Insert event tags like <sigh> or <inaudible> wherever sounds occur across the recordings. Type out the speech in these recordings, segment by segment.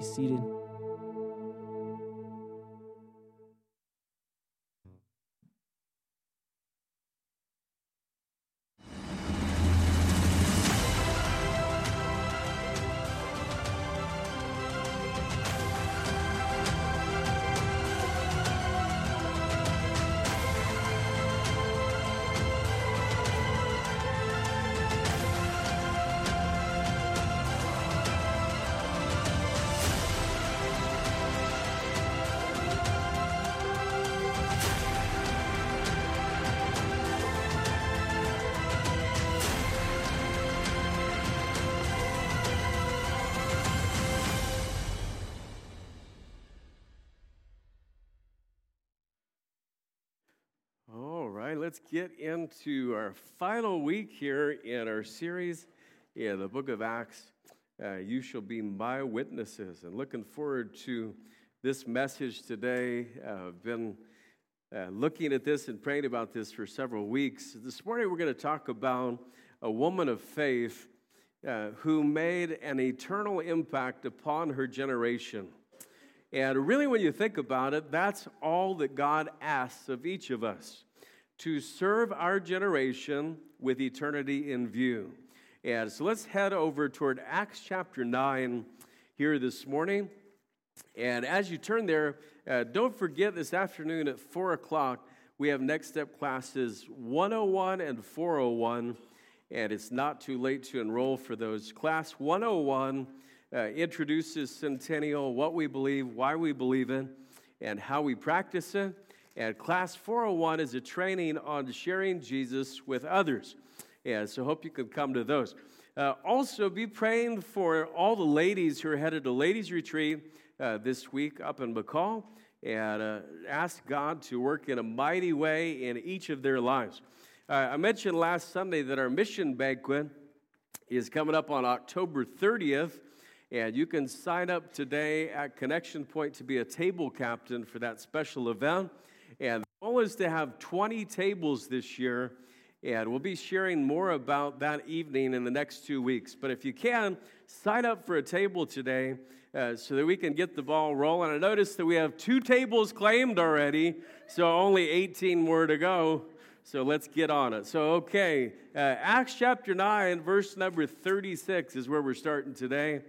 Seated. Let's get into our final week here in our series in the book of Acts. Uh, you shall be my witnesses. And looking forward to this message today. Uh, I've been uh, looking at this and praying about this for several weeks. This morning, we're going to talk about a woman of faith uh, who made an eternal impact upon her generation. And really, when you think about it, that's all that God asks of each of us to serve our generation with eternity in view. And so let's head over toward Acts chapter 9 here this morning. And as you turn there, uh, don't forget this afternoon at 4 o'clock, we have next step classes 101 and 401. And it's not too late to enroll for those. Class 101 uh, introduces Centennial, what we believe, why we believe it, and how we practice it. And class 401 is a training on sharing Jesus with others. And so hope you can come to those. Uh, also, be praying for all the ladies who are headed to ladies' retreat uh, this week up in McCall and uh, ask God to work in a mighty way in each of their lives. Uh, I mentioned last Sunday that our mission banquet is coming up on October 30th, and you can sign up today at Connection Point to be a table captain for that special event. And the goal is to have 20 tables this year. And we'll be sharing more about that evening in the next two weeks. But if you can, sign up for a table today uh, so that we can get the ball rolling. I noticed that we have two tables claimed already, so only 18 more to go. So let's get on it. So, okay, uh, Acts chapter 9, verse number 36 is where we're starting today.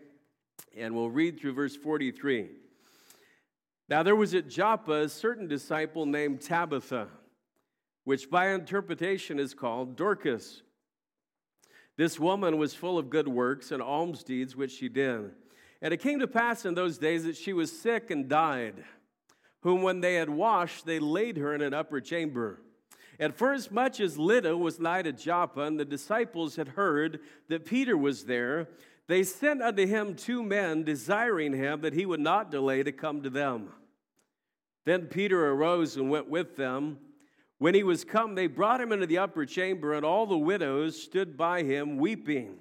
And we'll read through verse 43. Now there was at Joppa a certain disciple named Tabitha, which by interpretation is called Dorcas. This woman was full of good works and alms deeds which she did. And it came to pass in those days that she was sick and died, whom when they had washed, they laid her in an upper chamber. And much as Lydda was nigh to Joppa, and the disciples had heard that Peter was there, they sent unto him two men, desiring him that he would not delay to come to them. Then Peter arose and went with them. When he was come, they brought him into the upper chamber, and all the widows stood by him weeping,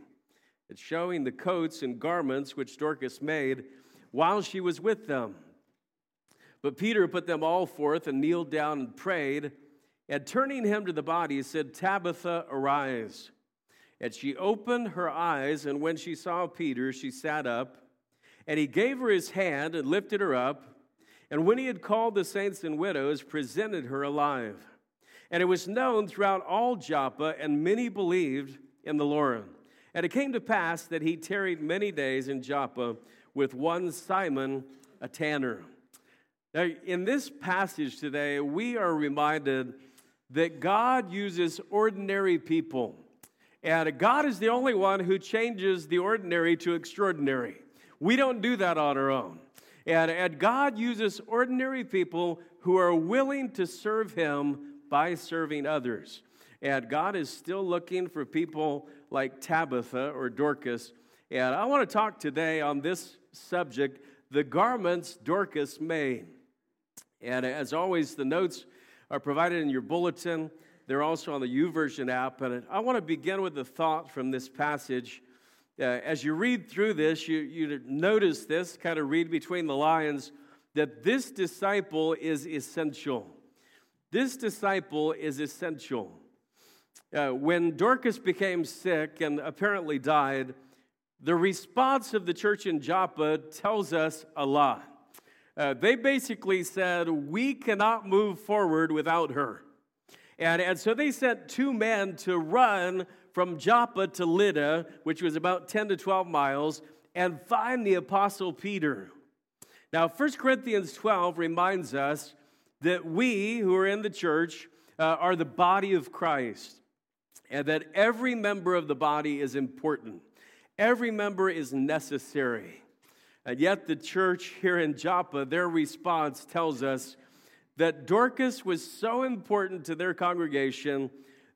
and showing the coats and garments which Dorcas made while she was with them. But Peter put them all forth and kneeled down and prayed. And turning him to the body, said, Tabitha, arise. And she opened her eyes, and when she saw Peter, she sat up. And he gave her his hand and lifted her up. And when he had called the saints and widows, presented her alive. And it was known throughout all Joppa, and many believed in the Lord. And it came to pass that he tarried many days in Joppa with one Simon, a tanner. Now, in this passage today, we are reminded that God uses ordinary people. And God is the only one who changes the ordinary to extraordinary. We don't do that on our own. And, and God uses ordinary people who are willing to serve Him by serving others. And God is still looking for people like Tabitha or Dorcas. And I want to talk today on this subject the garments Dorcas made. And as always, the notes are provided in your bulletin. They're also on the YouVersion app. And I want to begin with a thought from this passage uh, as you read through this, you, you notice this, kind of read between the lines, that this disciple is essential. This disciple is essential. Uh, when Dorcas became sick and apparently died, the response of the church in Joppa tells us a lot. Uh, they basically said, We cannot move forward without her. And, and so they sent two men to run from Joppa to Lydda, which was about 10 to 12 miles, and find the Apostle Peter. Now, 1 Corinthians 12 reminds us that we who are in the church uh, are the body of Christ, and that every member of the body is important. Every member is necessary. And yet, the church here in Joppa, their response tells us that Dorcas was so important to their congregation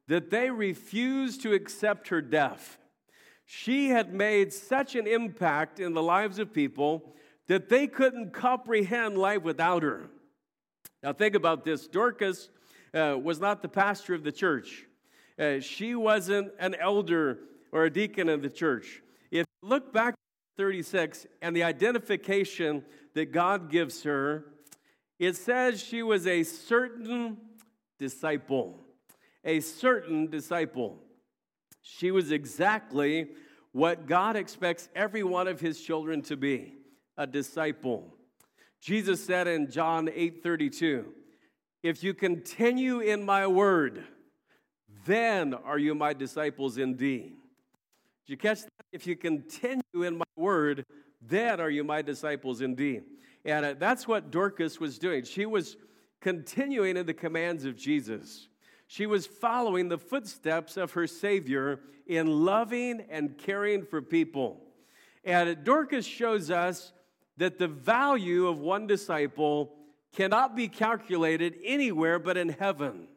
that they refused to accept her death. She had made such an impact in the lives of people that they couldn't comprehend life without her. Now, think about this Dorcas uh, was not the pastor of the church, uh, she wasn't an elder or a deacon of the church. If you look back 36 and the identification that God gives her, it says she was a certain disciple. A certain disciple. She was exactly what God expects every one of his children to be a disciple. Jesus said in John 8 32, If you continue in my word, then are you my disciples indeed. Did you catch that? If you continue in my word, then are you my disciples indeed. And uh, that's what Dorcas was doing. She was continuing in the commands of Jesus. She was following the footsteps of her Savior in loving and caring for people. And Dorcas shows us that the value of one disciple cannot be calculated anywhere but in heaven.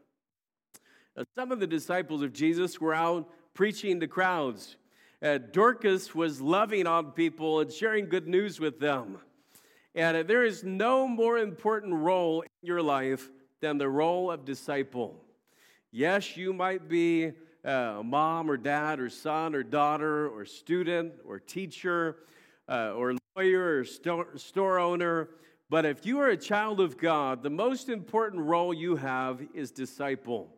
Now, some of the disciples of Jesus were out preaching to crowds. Uh, Dorcas was loving on people and sharing good news with them. And uh, there is no more important role in your life than the role of disciple. Yes, you might be uh, a mom or dad or son or daughter or student or teacher uh, or lawyer or store, owner, but if you are a child of God, the most important role you have is disciple.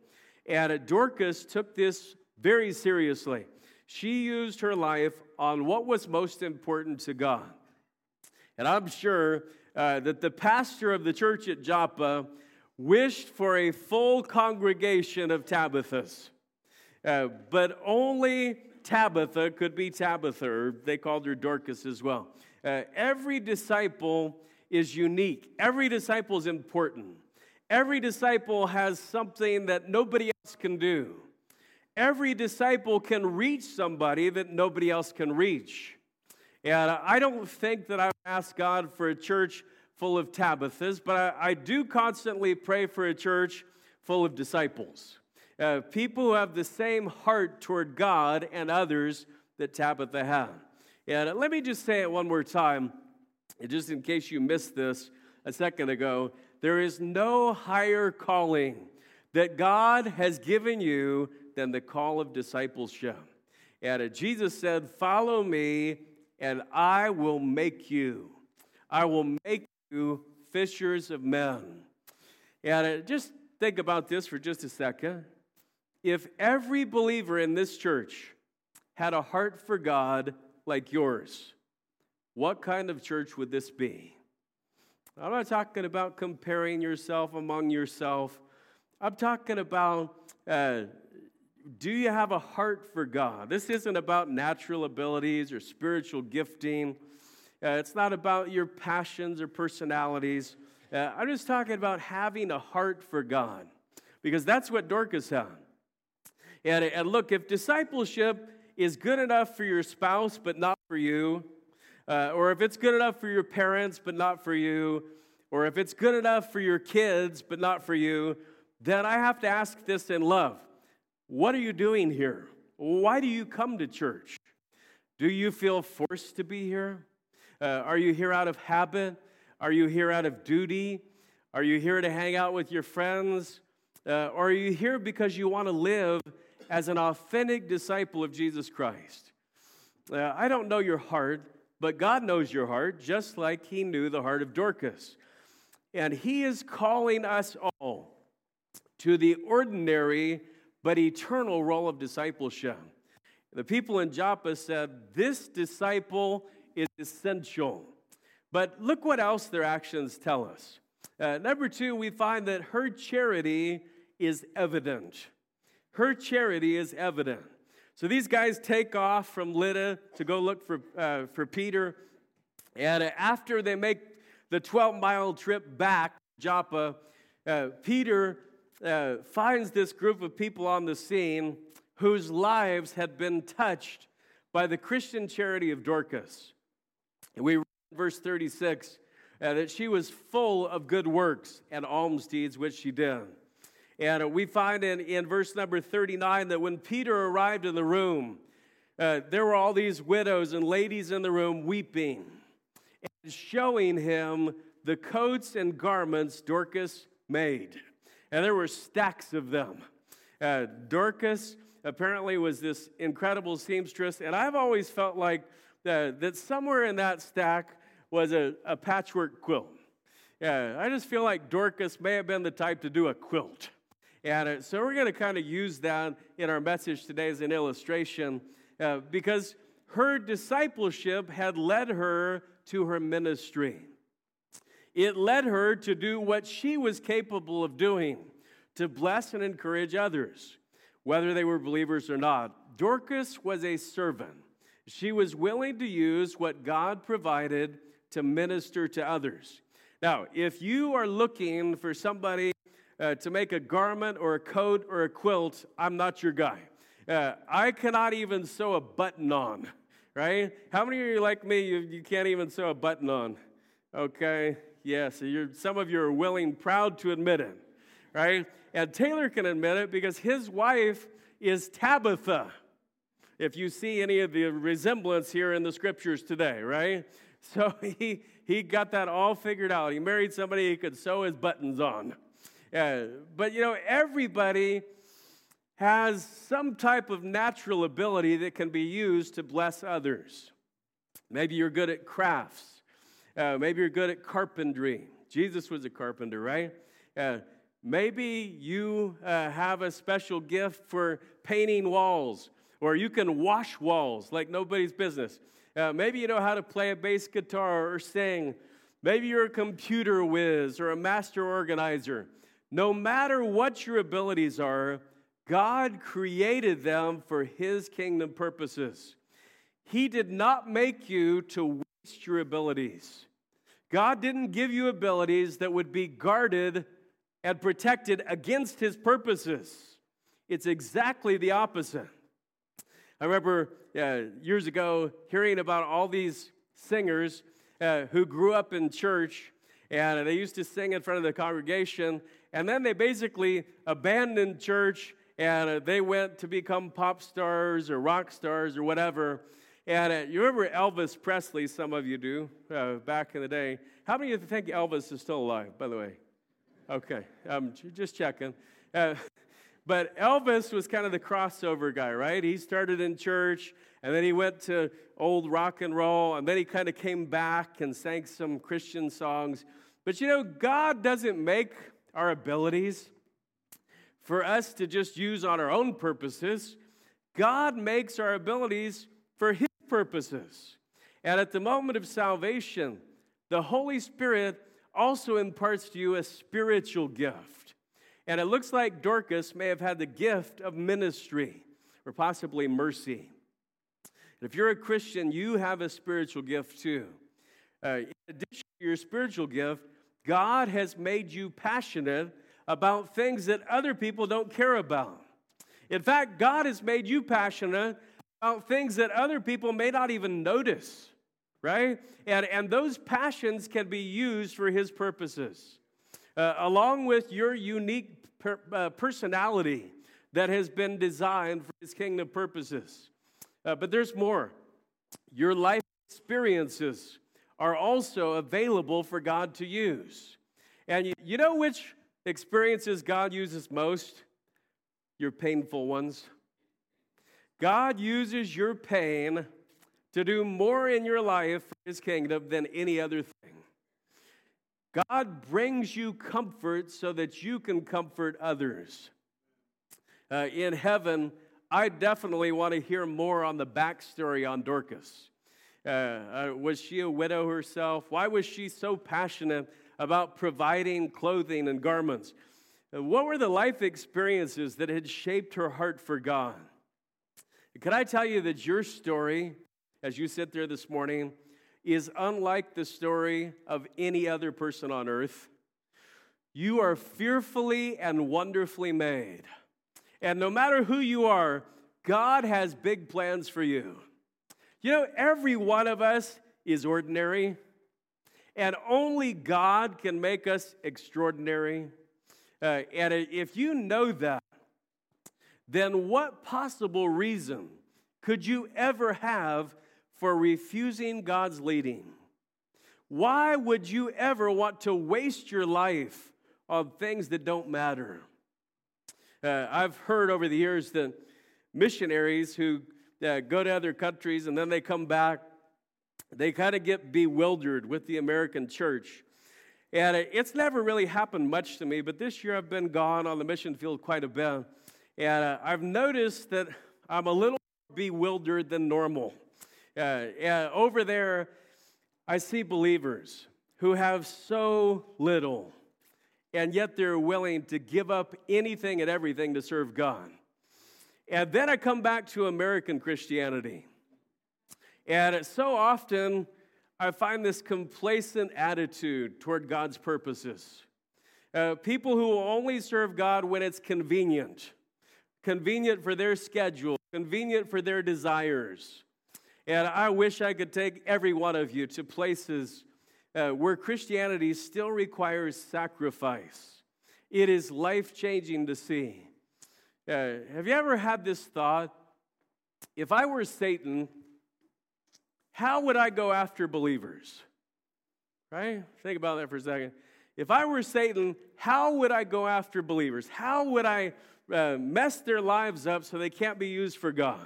And Dorcas took this very seriously she used her life on what was most important to God. And I'm sure uh, that the pastor of the church at Joppa wished for a full congregation of Tabithas. Uh, but only Tabitha could be Tabitha, they called her Dorcas as well. Uh, every disciple is unique, every disciple is important. Every disciple has something that nobody else can do every disciple can reach somebody that nobody else can reach. And I don't think that I ask God for a church full of Tabithas, but I, I do constantly pray for a church full of disciples. Uh, people who have the same heart toward God and others that Tabitha had. And let me just say it one more time, just in case you missed this a second ago. There is no higher calling that God has given you than the call of discipleship. And Jesus said, Follow me, and I will make you. I will make you fishers of men. And just think about this for just a second. If every believer in this church had a heart for God like yours, what kind of church would this be? I'm not talking about comparing yourself among yourself. I'm talking about uh, do you have a heart for God? This isn't about natural abilities or spiritual gifting. Uh, it's not about your passions or personalities. Uh, I'm just talking about having a heart for God because that's what Dorcas had. And, and look, if discipleship is good enough for your spouse but not for you, uh, or if it's good enough for your parents but not for you, or if it's good enough for your kids but not for you, then I have to ask this in love what are you doing here? Why do you come to church? Do you feel forced to be here? Uh, are you here out of habit? Are you here out of duty? Are you here to hang out with your friends? Uh, or are you here because you want to live as an authentic disciple of Jesus Christ? Uh, I don't know your heart, but God knows your heart, just like He knew the heart of Dorcas. And He is calling us all to the ordinary but eternal role of discipleship. The people in Joppa said, This disciple is essential. But look what else their actions tell us. Uh, number two, we find that her charity is evident. Her charity is evident. So these guys take off from Lydda to go look for, uh, for Peter. And after they make the 12 mile trip back to Joppa, uh, Peter uh, finds this group of people on the scene whose lives had been touched by the Christian charity of Dorcas. We read verse 36 uh, that she was full of good works and alms deeds which she did. And we find in, in verse number 39 that when Peter arrived in the room, uh, there were all these widows and ladies in the room weeping and showing him the coats and garments Dorcas made. And there were stacks of them. Uh, Dorcas apparently was this incredible seamstress, and I've always felt like uh, that somewhere in that stack was a, a patchwork quilt. Yeah, I just feel like Dorcas may have been the type to do a quilt. And uh, so we're going to kind of use that in our message today as an illustration uh, because her discipleship had led her to her ministry. It led her to do what she was capable of doing to bless and encourage others, whether they were believers or not. Dorcas was a servant. She was willing to use what God provided to minister to others. Now, if you are looking for somebody uh, to make a garment or a coat or a quilt, I'm not your guy. Uh, I cannot even sew a button on, right? How many of you like me, you, you can't even sew a button on? Okay, yes, yeah, so some of you are willing, proud to admit it, right? And Taylor can admit it because his wife is Tabitha. If you see any of the resemblance here in the scriptures today, right? <laughs> So he, he got that all figured out. He married somebody he could sew his buttons on. Uh, but you know, everybody has some type of natural ability that can be used to bless others. Maybe you're good at crafts. Uh, maybe you're good at carpentry. Jesus was a carpenter, right? Uh, maybe you uh, have a special gift for painting walls, or you can wash walls like nobody's business. Uh, maybe you know how to play a bass guitar or sing. Maybe you're a computer whiz or a master organizer. No matter what your abilities are, God created them for His kingdom purposes. He did not make you to waste your abilities. God didn't give you abilities that would be guarded and protected against His purposes. It's exactly the opposite. I remember uh, years ago hearing about all these singers uh, who grew up in church and they used to sing in front of the congregation and then they basically abandoned church and they went to become pop stars or rock stars or whatever. And uh, you remember Elvis Presley, some of you do, uh, back in the day. How many of you think Elvis is still alive, by the way? Okay, I'm just checking. Uh, but Elvis was kind of the crossover guy, right? He started in church, and then he went to old rock and roll, and then he kind of came back and sang some Christian songs. But you know, God doesn't make our abilities for us to just use on our own purposes. God makes our abilities for His purposes. And at the moment of salvation, the Holy Spirit also imparts to you a spiritual gift. And it looks like Dorcas may have had the gift of ministry or possibly mercy. And if you're a Christian, you have a spiritual gift too. Uh, in addition to your spiritual gift, God has made you passionate about things that other people don't care about. In fact, God has made you passionate about things that other people may not even notice, right? And, and those passions can be used for His purposes, uh, along with your unique per, uh, personality that has been designed for His kingdom purposes. Uh, but there's more. Your life experiences are also available for God to use. And you, you know which experiences God uses most? Your painful ones. God uses your pain to do more in your life for his kingdom than any other thing. God brings you comfort so that you can comfort others. Uh, in heaven, I definitely want to hear more on the backstory on Dorcas. Uh, uh, was she a widow herself? Why was she so passionate about providing clothing and garments? Uh, what were the life experiences that had shaped her heart for God? Could I tell you that your story, as you sit there this morning, is unlike the story of any other person on earth? You are fearfully and wonderfully made. And no matter who you are, God has big plans for you. You know, every one of us is ordinary, and only God can make us extraordinary. Uh, and if you know that, then what possible reason could you ever have for refusing God's leading? Why would you ever want to waste your life on things that don't matter? Uh, I've heard over the years that missionaries who uh, go to other countries and then they come back, they kind of get bewildered with the American church. And it's never really happened much to me, but this year I've been gone on the mission field quite a bit. And uh, I've noticed that I'm a little bewildered than normal. Uh, over there, I see believers who have so little, and yet they're willing to give up anything and everything to serve God. And then I come back to American Christianity. And so often, I find this complacent attitude toward God's purposes. Uh, people who only serve God when it's convenient convenient for their schedule, convenient for their desires. And I wish I could take every one of you to places uh, where Christianity still requires sacrifice. It is life changing to see. Uh, have you ever had this thought? If I were Satan, how would I go after believers? Right? Think about that for a second. If I were Satan, how would I go after believers? How would I uh, mess their lives up so they can't be used for God?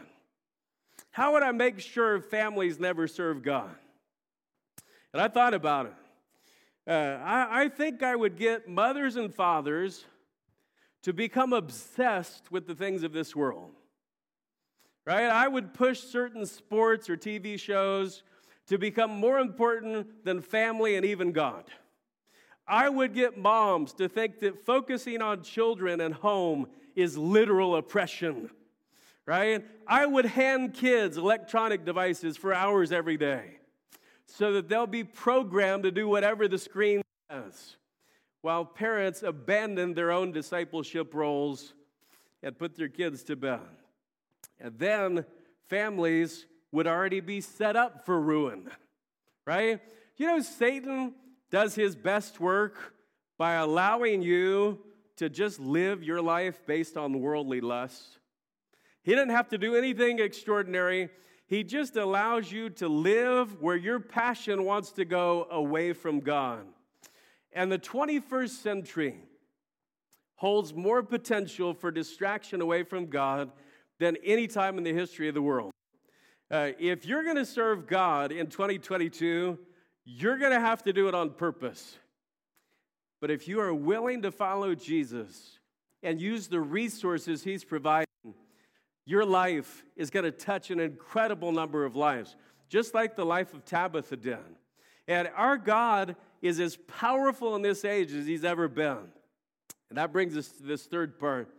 How would I make sure families never serve God? And I thought about it. Uh, I, I think I would get mothers and fathers to become obsessed with the things of this world. Right? I would push certain sports or TV shows to become more important than family and even God. I would get moms to think that focusing on children and home is literal oppression, right? I would hand kids electronic devices for hours every day so that they'll be programmed to do whatever the screen says, while parents abandon their own discipleship roles and put their kids to bed. And then families would already be set up for ruin, right? You know, Satan does his best work by allowing you to just live your life based on worldly lusts. He didn't have to do anything extraordinary. He just allows you to live where your passion wants to go away from God. And the 21st century holds more potential for distraction away from God than any time in the history of the world. Uh, if you're going to serve God in 2022, you're going to have to do it on purpose. But if you are willing to follow Jesus and use the resources He's providing, your life is going to touch an incredible number of lives, just like the life of Tabitha did. And our God is as powerful in this age as He's ever been. And that brings us to this third part.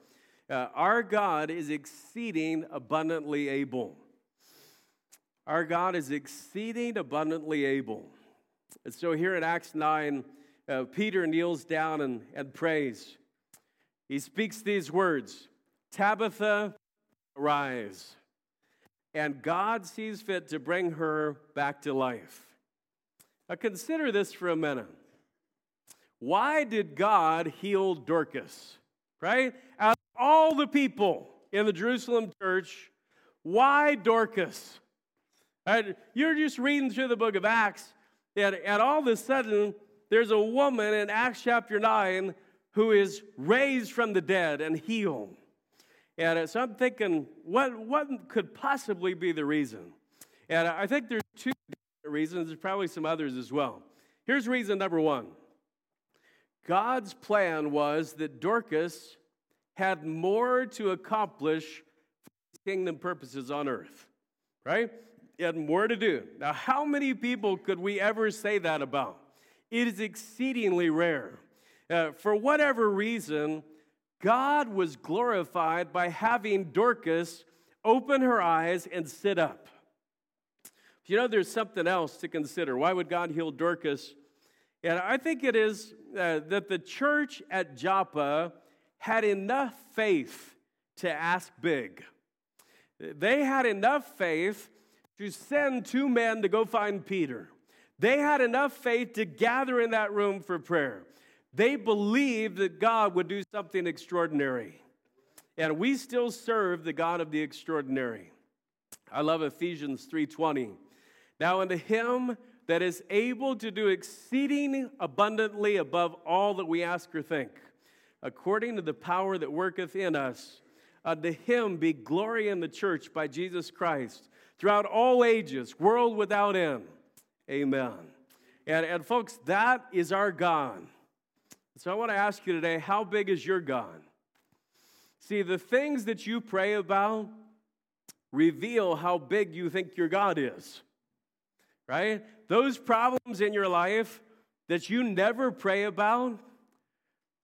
Uh, our God is exceeding abundantly able. Our God is exceeding abundantly able. And so here in Acts 9, uh, Peter kneels down and, and prays. He speaks these words Tabitha, arise. And God sees fit to bring her back to life. Now consider this for a minute. Why did God heal Dorcas? Right? Out of all the people in the Jerusalem church, why Dorcas? Right? You're just reading through the book of Acts, and, and all of a sudden, there's a woman in Acts chapter 9 who is raised from the dead and healed. And so I'm thinking, what, what could possibly be the reason? And I think there's two reasons. There's probably some others as well. Here's reason number one God's plan was that Dorcas had more to accomplish kingdom purposes on earth, right? He had more to do. Now, how many people could we ever say that about? It is exceedingly rare. Uh, for whatever reason, God was glorified by having Dorcas open her eyes and sit up. You know, there's something else to consider. Why would God heal Dorcas? And I think it is uh, that the church at Joppa had enough faith to ask big. They had enough faith to send two men to go find Peter. They had enough faith to gather in that room for prayer. They believed that God would do something extraordinary. And we still serve the God of the extraordinary. I love Ephesians 3:20. Now unto him that is able to do exceeding abundantly above all that we ask or think, according to the power that worketh in us, unto him be glory in the church by Jesus Christ throughout all ages, world without end. Amen. And, and folks, that is our God. So I want to ask you today how big is your God? See, the things that you pray about reveal how big you think your God is, right? Those problems in your life that you never pray about,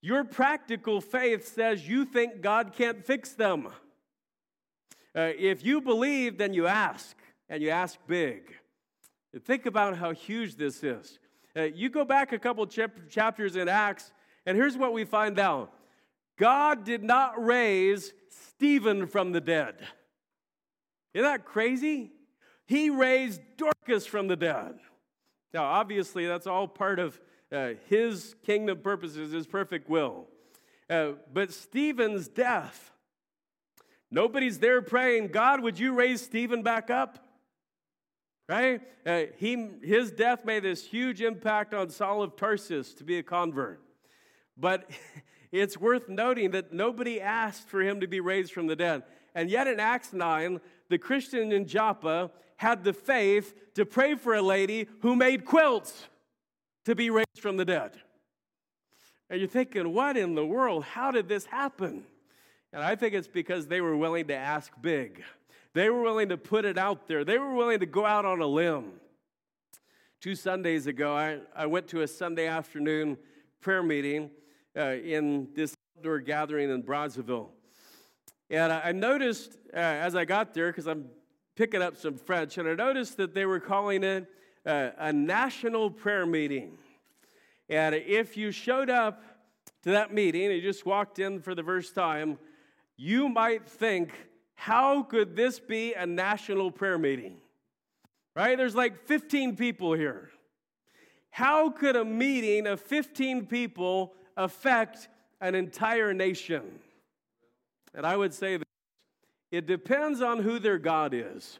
your practical faith says you think God can't fix them. Uh, if you believe, then you ask, and you ask big. Think about how huge this is. Uh, you go back a couple chap- chapters in Acts, and here's what we find out God did not raise Stephen from the dead. Isn't that crazy? He raised Dorcas from the dead. Now, obviously, that's all part of uh, his kingdom purposes, his perfect will. Uh, but Stephen's death, nobody's there praying, God, would you raise Stephen back up? Right? Uh, he, his death made this huge impact on Saul of Tarsus to be a convert. But <laughs> it's worth noting that nobody asked for him to be raised from the dead. And yet in Acts 9, the Christian in Joppa had the faith to pray for a lady who made quilts to be raised from the dead. And you're thinking, what in the world? How did this happen? And I think it's because they were willing to ask big. They were willing to put it out there. They were willing to go out on a limb. Two Sundays ago, I, I went to a Sunday afternoon prayer meeting uh, in this outdoor gathering in Brazzaville. And I noticed uh, as I got there, because I'm picking up some French, and I noticed that they were calling it uh, a national prayer meeting. And if you showed up to that meeting, you just walked in for the first time, you might think, how could this be a national prayer meeting? Right? There's like 15 people here. How could a meeting of 15 people affect an entire nation? And I would say this it depends on who their God is.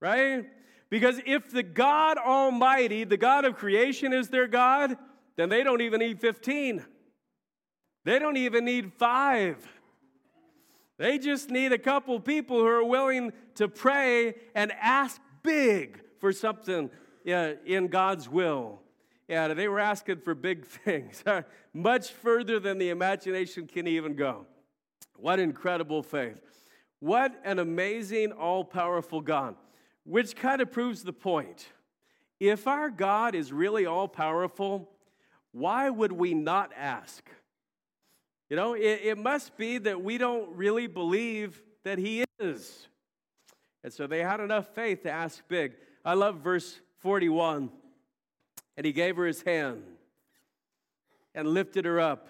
Right? Because if the God Almighty, the God of creation, is their God, then they don't even need 15. They don't even need five. They just need a couple people who are willing to pray and ask big for something in God's will. Yeah, they were asking for big <laughs> things, <laughs> much further than the imagination can even go. What incredible faith. What an amazing, all powerful God. Which kind of proves the point. If our God is really all powerful, why would we not ask? You know, it, it, must be that we don't really believe that He is. And so they had enough faith to ask big. I love verse 41. And he gave her his hand and lifted her up.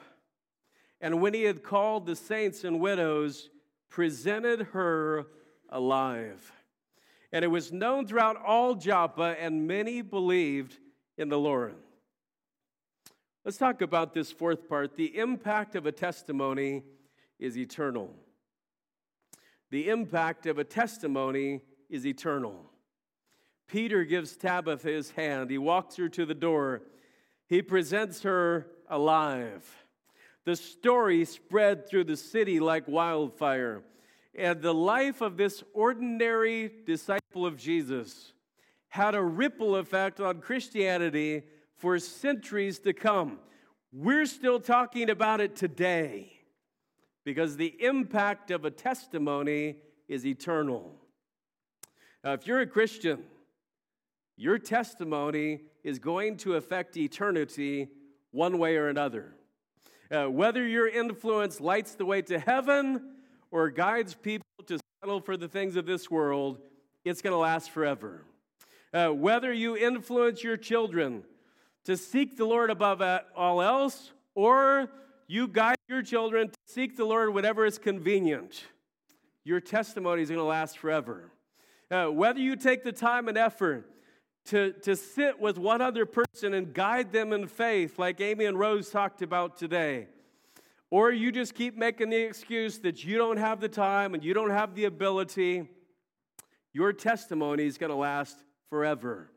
And when he had called the saints and widows, presented her alive. And it was known throughout all Joppa, and many believed in the Lord. Let's talk about this fourth part. The impact of a testimony is eternal. The impact of a testimony is eternal. Peter gives Tabitha his hand. He walks her to the door. He presents her alive. The story spread through the city like wildfire. And the life of this ordinary disciple of Jesus had a ripple effect on Christianity for centuries to come. We're still talking about it today because the impact of a testimony is eternal. Now, if you're a Christian, your testimony is going to affect eternity one way or another. Uh, whether your influence lights the way to heaven or guides people to settle for the things of this world, it's going to last forever. Uh, whether you influence your children to seek the Lord above all else, or you guide your children to seek the Lord whenever is convenient, your testimony is going to last forever. Uh, whether you take the time and effort to, to sit with one other person and guide them in faith, like Amy and Rose talked about today. Or you just keep making the excuse that you don't have the time and you don't have the ability. Your testimony is going to last forever.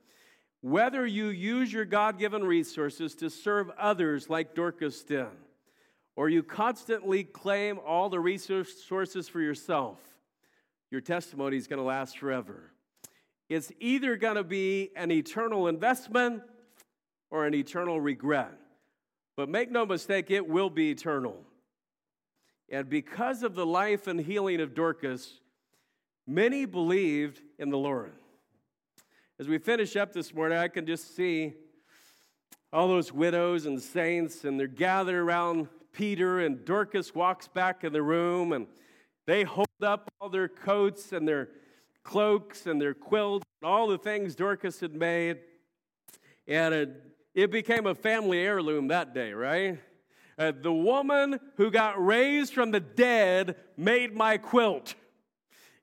Whether you use your God given resources to serve others like Dorcas did, or you constantly claim all the resources for yourself, your testimony is going to last forever. It's either going to be an eternal investment or an eternal regret. But make no mistake, it will be eternal. And because of the life and healing of Dorcas, many believed in the Lord. As we finish up this morning, I can just see all those widows and saints, and they're gathered around Peter, and Dorcas walks back in the room, and they hold up all their coats and their cloaks and their quilts and all the things Dorcas had made. And it, it became a family heirloom that day, right? Uh, the woman who got raised from the dead made my quilt.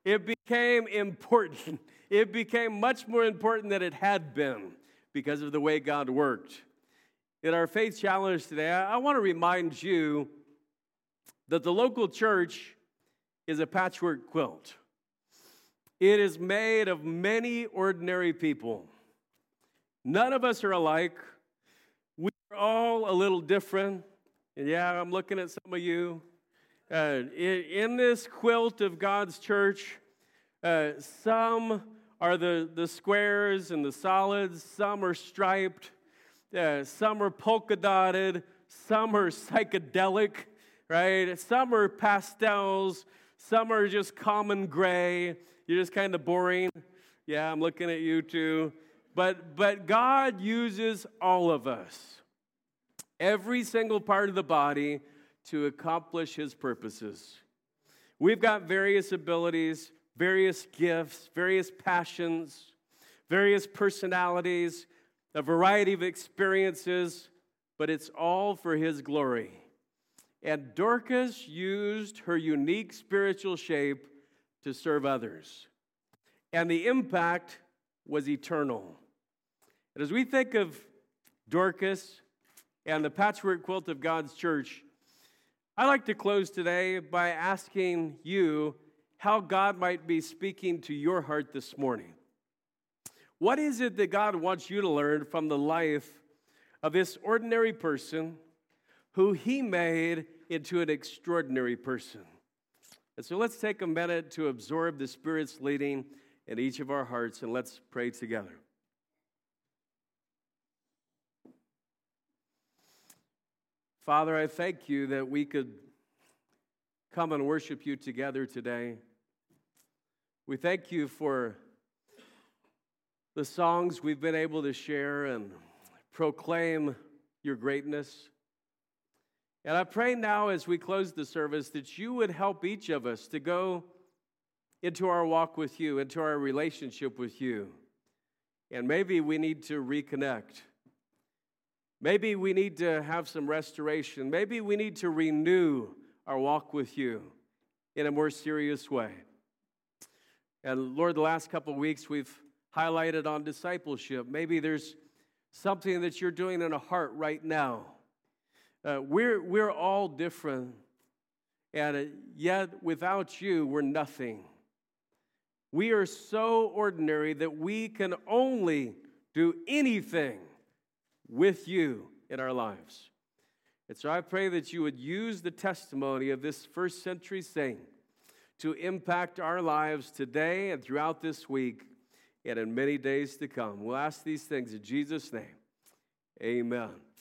It became important. <laughs> It became much more important than it had been because of the way God worked. In our faith challenge today, I, I want to remind you that the local church is a patchwork quilt. It is made of many ordinary people. None of us are alike. We're all a little different. And yeah, I'm looking at some of you. Uh, in, in, this quilt of God's church, uh, some are the, the squares and the solids, some are striped, uh, some are polka dotted, some are psychedelic, right? Some are pastels, some are just common gray. You're just kind of boring. Yeah, I'm looking at you too. But, but God uses all of us, every single part of the body, to accomplish his purposes. We've got various abilities, various gifts, various passions, various personalities, a variety of experiences, but it's all for his glory. And Dorcas used her unique spiritual shape to serve others. And the impact was eternal. And as we think of Dorcas and the patchwork quilt of God's church, I'd like to close today by asking you how God might be speaking to your heart this morning. What is it that God wants you to learn from the life of this ordinary person who He made into an extraordinary person? And so let's take a minute to absorb the Spirit's leading in each of our hearts and let's pray together. Father, I thank you that we could come and worship you together today. We thank you for the songs we've been able to share and proclaim your greatness. And I pray now as we close the service that you would help each of us to go into our walk with you, into our relationship with you. And maybe we need to reconnect. Maybe we need to have some restoration. Maybe we need to renew our walk with you in a more serious way. And Lord, the last couple of weeks we've highlighted on discipleship. Maybe there's something that you're doing in a heart right now uh, we're, we're all different, and uh, yet without you, we're nothing. We are so ordinary that we can only do anything with you in our lives. And so I pray that you would use the testimony of this first century saint to impact our lives today and throughout this week and in many days to come. We'll ask these things in Jesus' name. Amen.